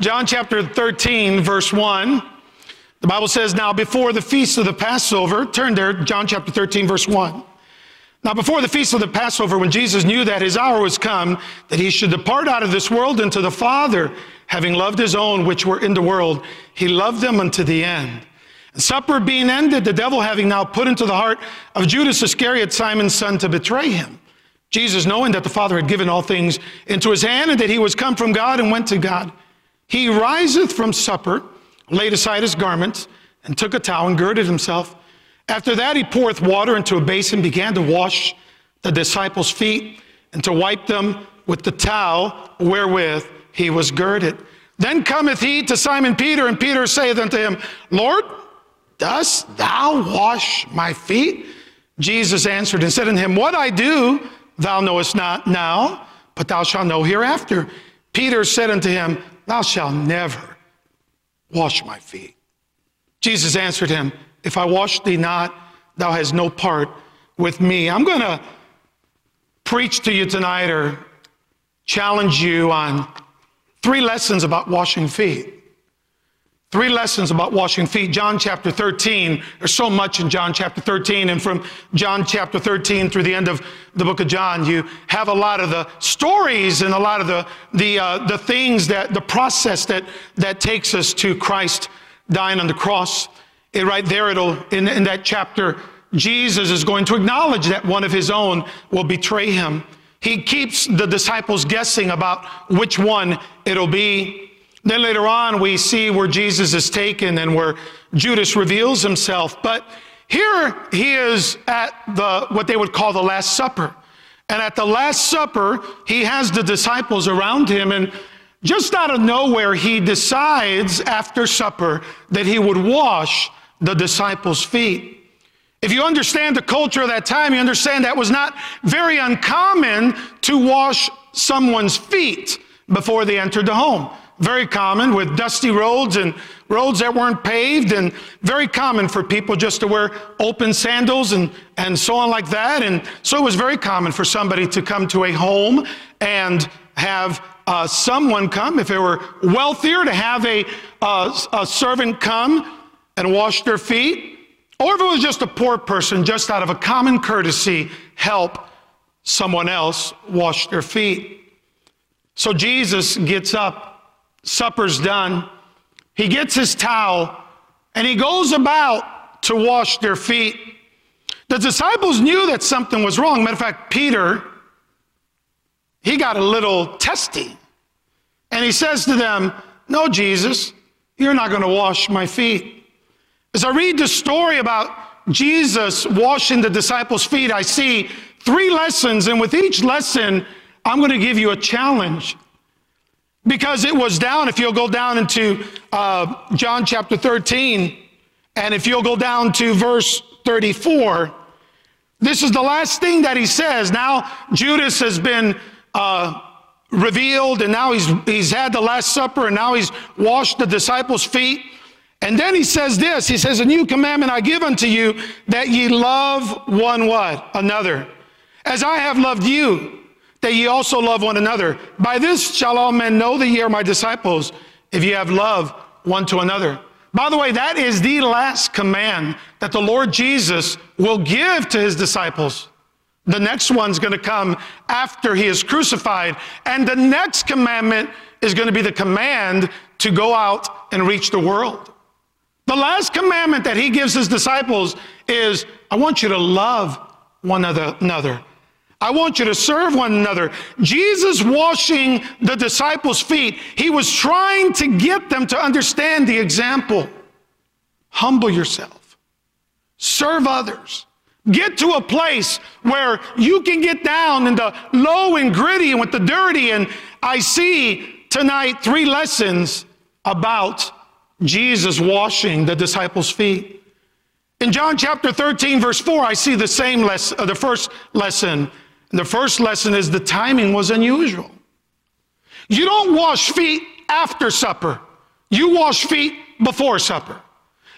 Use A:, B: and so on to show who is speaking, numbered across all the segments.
A: John chapter 13, verse 1. The Bible says, Now before the feast of the Passover, turn there, John chapter 13, verse 1. Now, before the feast of the Passover, when Jesus knew that his hour was come, that he should depart out of this world into the Father, having loved his own which were in the world, he loved them unto the end. And supper being ended, the devil having now put into the heart of Judas Iscariot, Simon's son, to betray him. Jesus, knowing that the Father had given all things into his hand and that he was come from God and went to God, he riseth from supper, laid aside his garments, and took a towel and girded himself. After that, he poureth water into a basin, began to wash the disciples' feet and to wipe them with the towel wherewith he was girded. Then cometh he to Simon Peter, and Peter saith unto him, Lord, dost thou wash my feet? Jesus answered and said unto him, What I do, thou knowest not now, but thou shalt know hereafter. Peter said unto him, Thou shalt never wash my feet. Jesus answered him, If I wash thee not, thou hast no part with me. I'm going to preach to you tonight or challenge you on three lessons about washing feet. Three lessons about washing feet. John chapter 13. There's so much in John chapter 13. And from John chapter 13 through the end of the book of John, you have a lot of the stories and a lot of the, the, uh, the things that, the process that, that takes us to Christ dying on the cross. It, right there, it'll, in, in that chapter, Jesus is going to acknowledge that one of his own will betray him. He keeps the disciples guessing about which one it'll be. Then later on, we see where Jesus is taken and where Judas reveals himself. But here he is at the, what they would call the Last Supper. And at the Last Supper, he has the disciples around him. And just out of nowhere, he decides after supper that he would wash the disciples' feet. If you understand the culture of that time, you understand that was not very uncommon to wash someone's feet before they entered the home very common with dusty roads and roads that weren't paved and very common for people just to wear open sandals and, and so on like that. And so it was very common for somebody to come to a home and have uh, someone come, if they were wealthier, to have a, uh, a servant come and wash their feet. Or if it was just a poor person, just out of a common courtesy, help someone else wash their feet. So Jesus gets up supper's done, he gets his towel and he goes about to wash their feet. The disciples knew that something was wrong. Matter of fact, Peter, he got a little testy. And he says to them, No, Jesus, you're not going to wash my feet. As I read the story about Jesus washing the disciples' feet, I see three lessons. And with each lesson, I'm going to give you a challenge. Because it was down, if you'll go down into uh, John chapter 13, and if you'll go down to verse 34, this is the last thing that he says. Now, Judas has been uh, revealed, and now he's, he's had the Last Supper, and now he's washed the disciples' feet. And then he says this He says, A new commandment I give unto you, that ye love one what? Another. As I have loved you, that ye also love one another. By this shall all men know that ye are my disciples, if ye have love one to another. By the way, that is the last command that the Lord Jesus will give to his disciples. The next one's going to come after he is crucified. And the next commandment is going to be the command to go out and reach the world. The last commandment that he gives his disciples is I want you to love one another. I want you to serve one another. Jesus washing the disciples' feet, he was trying to get them to understand the example. Humble yourself, serve others. Get to a place where you can get down in the low and gritty and with the dirty. And I see tonight three lessons about Jesus washing the disciples' feet. In John chapter 13, verse 4, I see the same lesson, uh, the first lesson the first lesson is the timing was unusual. You don't wash feet after supper, you wash feet before supper.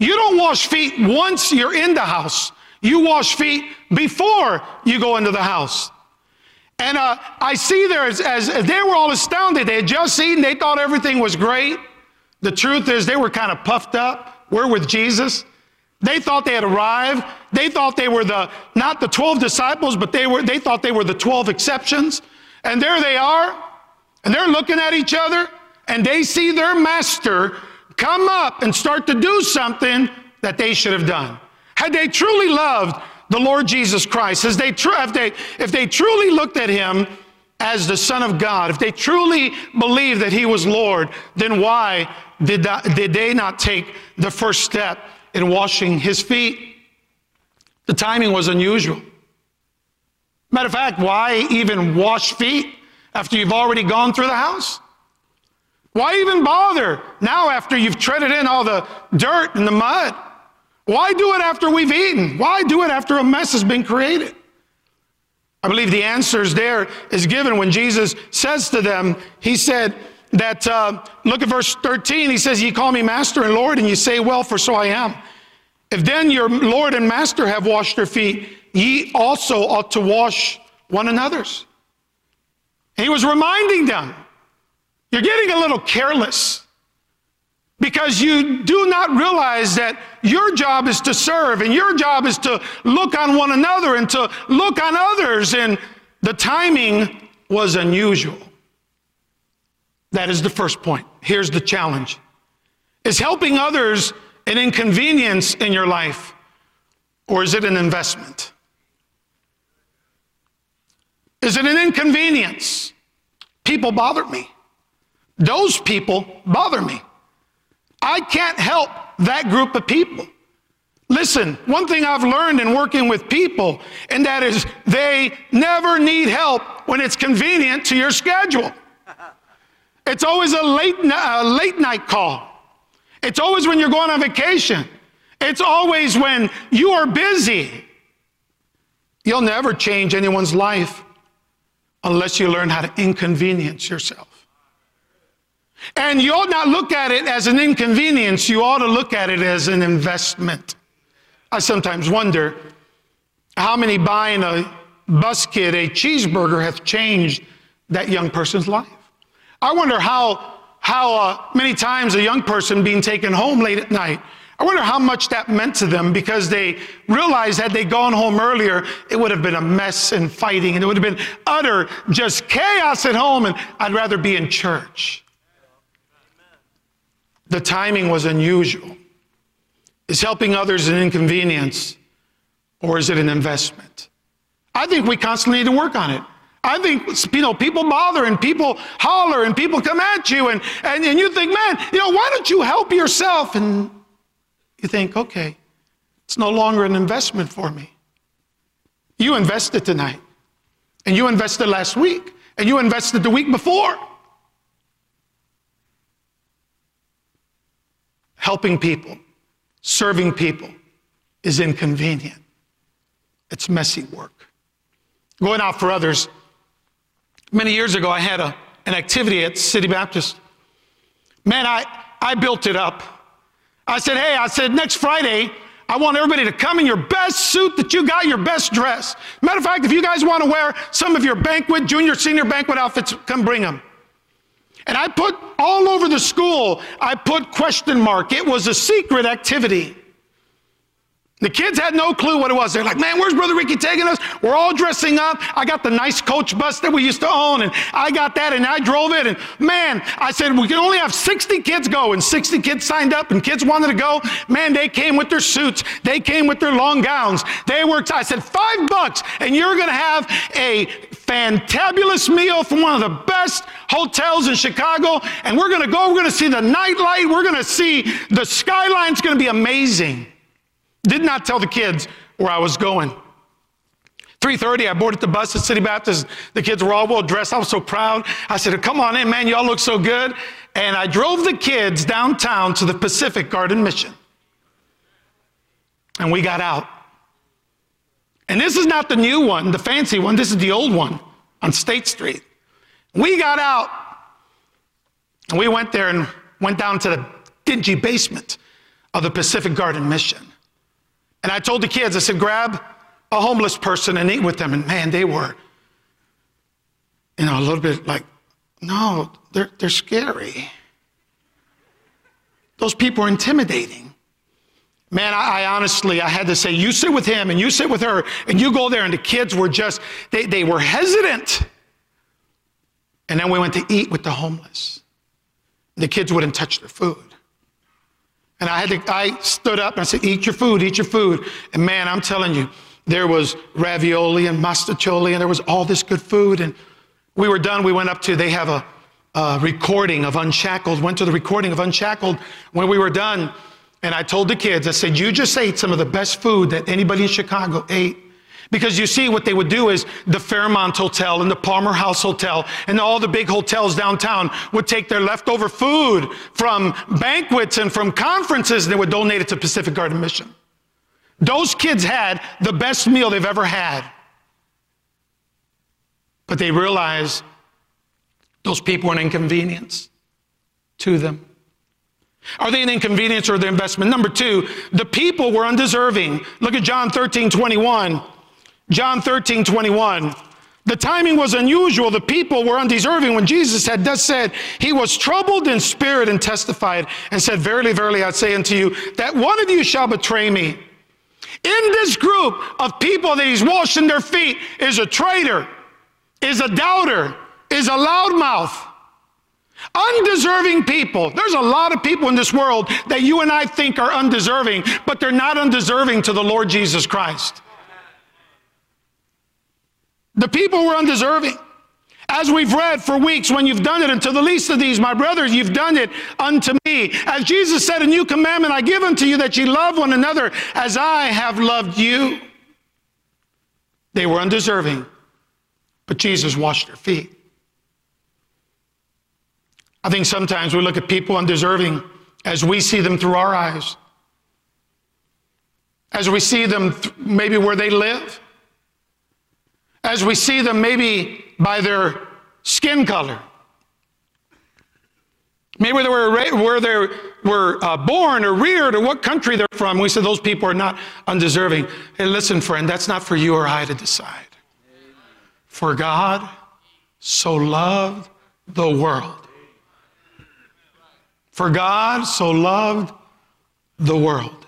A: You don't wash feet once you're in the house, you wash feet before you go into the house. And uh, I see there as, as they were all astounded. They had just eaten, they thought everything was great. The truth is, they were kind of puffed up. We're with Jesus. They thought they had arrived. They thought they were the, not the 12 disciples, but they, were, they thought they were the 12 exceptions. And there they are, and they're looking at each other, and they see their master come up and start to do something that they should have done. Had they truly loved the Lord Jesus Christ, as they, if, they, if they truly looked at him as the Son of God, if they truly believed that he was Lord, then why did, that, did they not take the first step in washing his feet? The timing was unusual. Matter of fact, why even wash feet after you've already gone through the house? Why even bother now after you've treaded in all the dirt and the mud? Why do it after we've eaten? Why do it after a mess has been created? I believe the answers there is given when Jesus says to them, He said that, uh, look at verse 13, He says, Ye call me Master and Lord, and you say, Well, for so I am. If then your Lord and Master have washed your feet, ye also ought to wash one another's. He was reminding them, You're getting a little careless because you do not realize that your job is to serve and your job is to look on one another and to look on others. And the timing was unusual. That is the first point. Here's the challenge Is helping others an inconvenience in your life, or is it an investment? Is it an inconvenience? People bother me. Those people bother me. I can't help that group of people. Listen, one thing I've learned in working with people, and that is they never need help when it's convenient to your schedule. It's always a late, a late night call. It's always when you're going on vacation. It's always when you are busy. You'll never change anyone's life unless you learn how to inconvenience yourself. And you ought not look at it as an inconvenience, you ought to look at it as an investment. I sometimes wonder how many buying a bus kid a cheeseburger have changed that young person's life. I wonder how, how uh, many times a young person being taken home late at night, I wonder how much that meant to them because they realized had they gone home earlier, it would have been a mess and fighting and it would have been utter just chaos at home and I'd rather be in church. The timing was unusual. Is helping others an inconvenience or is it an investment? I think we constantly need to work on it. I think, you know, people bother and people holler and people come at you and, and, and you think, man, you know, why don't you help yourself? And you think, okay, it's no longer an investment for me. You invested tonight and you invested last week and you invested the week before. helping people, serving people is inconvenient. It's messy work. Going out for others. Many years ago, I had a, an activity at City Baptist. Man, I, I built it up. I said, hey, I said, next Friday, I want everybody to come in your best suit that you got, your best dress. Matter of fact, if you guys want to wear some of your banquet, junior, senior banquet outfits, come bring them. And I put all over the school, I put question mark. It was a secret activity. The kids had no clue what it was. They're like, man, where's Brother Ricky taking us? We're all dressing up. I got the nice coach bus that we used to own, and I got that, and I drove it. And man, I said, we can only have 60 kids go, and 60 kids signed up, and kids wanted to go. Man, they came with their suits, they came with their long gowns. They were, I said, five bucks, and you're going to have a fantabulous meal from one of the best hotels in Chicago, and we're going to go, we're going to see the nightlight, we're going to see the skyline. It's going to be amazing. Did not tell the kids where I was going. 3.30, I boarded the bus at City Baptist. The kids were all well dressed. I was so proud. I said, come on in, man. Y'all look so good. And I drove the kids downtown to the Pacific Garden Mission. And we got out. And this is not the new one, the fancy one. This is the old one on State Street. We got out. And we went there and went down to the dingy basement of the Pacific Garden Mission. And I told the kids, I said, grab a homeless person and eat with them. And man, they were, you know, a little bit like, no, they're, they're scary. Those people are intimidating. Man, I, I, honestly, I had to say, you sit with him and you sit with her and you go there, and the kids were just, they, they were hesitant. And then we went to eat with the homeless. The kids wouldn't touch their food. And I had to, I stood up and I said, eat your food, eat your food. And man, I'm telling you, there was ravioli and mostaccioli and there was all this good food. And we were done. We went up to, they have a, a recording of Unshackled, went to the recording of Unshackled. When we were done, and I told the kids, I said, You just ate some of the best food that anybody in Chicago ate. Because you see, what they would do is the Fairmont Hotel and the Palmer House Hotel and all the big hotels downtown would take their leftover food from banquets and from conferences and they would donate it to Pacific Garden Mission. Those kids had the best meal they've ever had. But they realized those people were an inconvenience to them. Are they an inconvenience or their investment? Number two, the people were undeserving. Look at John 13, 21. John 13, 21. The timing was unusual. The people were undeserving when Jesus had thus said, He was troubled in spirit and testified and said, Verily, verily, I say unto you, that one of you shall betray me. In this group of people that he's washing their feet is a traitor, is a doubter, is a loudmouth. Undeserving people. There's a lot of people in this world that you and I think are undeserving, but they're not undeserving to the Lord Jesus Christ. The people were undeserving. As we've read for weeks, when you've done it unto the least of these, my brothers, you've done it unto me. As Jesus said, a new commandment I give unto you that ye love one another as I have loved you. They were undeserving, but Jesus washed their feet. I think sometimes we look at people undeserving as we see them through our eyes, as we see them th- maybe where they live, as we see them maybe by their skin color. Maybe they were where they were uh, born or reared or what country they're from. We said those people are not undeserving. Hey, listen, friend, that's not for you or I to decide. For God so loved the world for God so loved the world.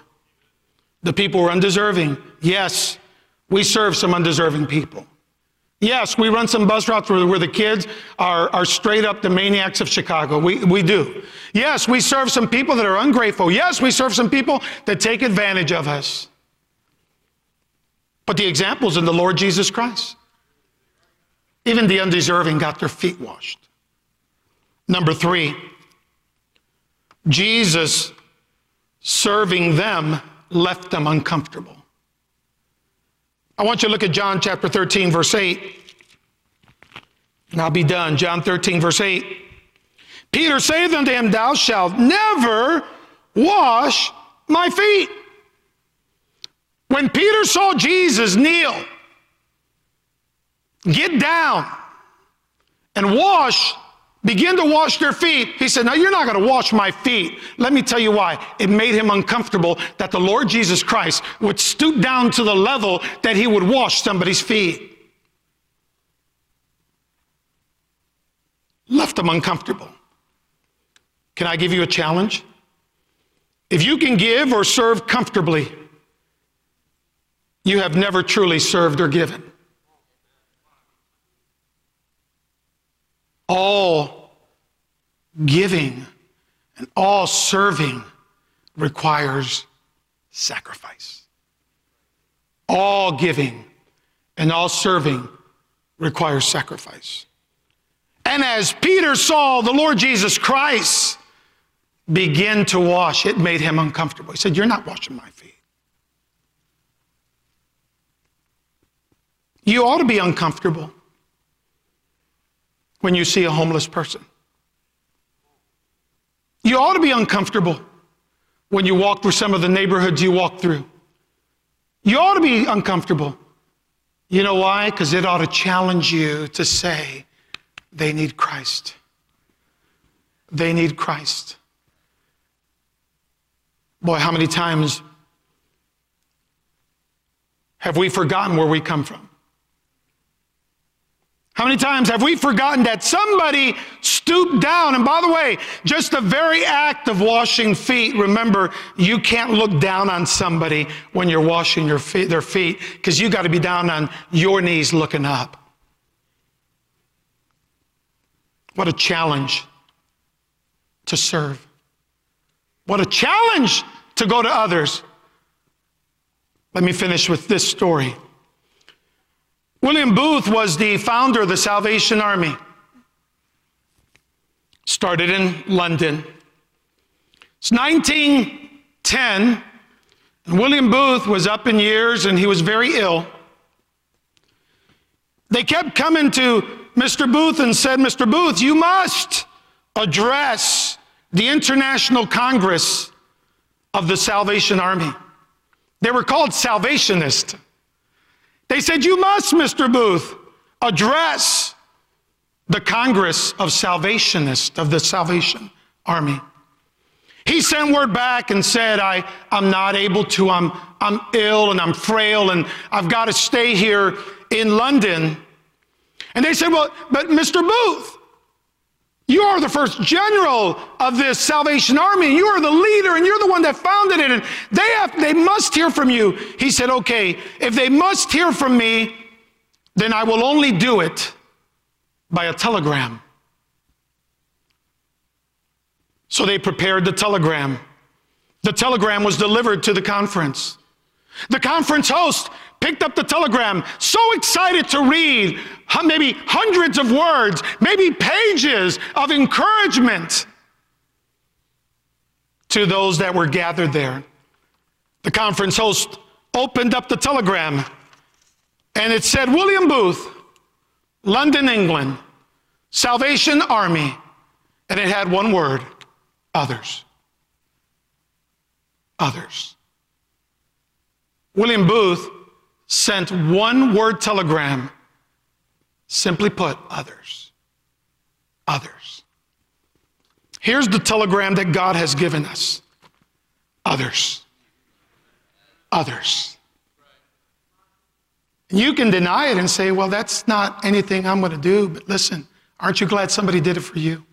A: The people were undeserving. Yes, we serve some undeserving people. Yes, we run some bus routes where, where the kids are, are straight up the maniacs of Chicago. We, we do. Yes, we serve some people that are ungrateful. Yes, we serve some people that take advantage of us. But the example's in the Lord Jesus Christ. Even the undeserving got their feet washed. Number three, Jesus serving them left them uncomfortable. I want you to look at John chapter 13, verse 8. And I'll be done. John 13, verse 8. Peter saith unto him, Thou shalt never wash my feet. When Peter saw Jesus kneel, get down, and wash begin to wash their feet. He said, Now you're not going to wash my feet. Let me tell you why. It made him uncomfortable that the Lord Jesus Christ would stoop down to the level that he would wash somebody's feet. Left him uncomfortable. Can I give you a challenge? If you can give or serve comfortably, you have never truly served or given. All giving and all serving requires sacrifice. All giving and all serving requires sacrifice. And as Peter saw the Lord Jesus Christ begin to wash, it made him uncomfortable. He said, You're not washing my feet. You ought to be uncomfortable when you see a homeless person. You ought to be uncomfortable when you walk through some of the neighborhoods you walk through. You ought to be uncomfortable. You know why? Because it ought to challenge you to say, they need Christ. They need Christ. Boy, how many times have we forgotten where we come from? How many times have we forgotten that somebody stooped down? And by the way, just the very act of washing feet, remember, you can't look down on somebody when you're washing your feet, their feet because you got to be down on your knees looking up. What a challenge to serve. What a challenge to go to others. Let me finish with this story. William Booth was the founder of the Salvation Army. Started in London. It's 1910, and William Booth was up in years and he was very ill. They kept coming to Mr. Booth and said, Mr. Booth, you must address the International Congress of the Salvation Army. They were called Salvationists. They said, You must, Mr. Booth, address the Congress of Salvationists of the Salvation Army. He sent word back and said, I, I'm not able to, I'm, I'm ill and I'm frail and I've got to stay here in London. And they said, Well, but Mr. Booth, you are the first general of this Salvation Army. You are the leader, and you're the one that founded it. And they have, they must hear from you. He said, "Okay, if they must hear from me, then I will only do it by a telegram." So they prepared the telegram. The telegram was delivered to the conference. The conference host picked up the telegram, so excited to read maybe hundreds of words, maybe pages of encouragement to those that were gathered there. The conference host opened up the telegram and it said, William Booth, London, England, Salvation Army. And it had one word others. Others. William Booth sent one word telegram, simply put, others. Others. Here's the telegram that God has given us others. Others. You can deny it and say, well, that's not anything I'm going to do, but listen, aren't you glad somebody did it for you?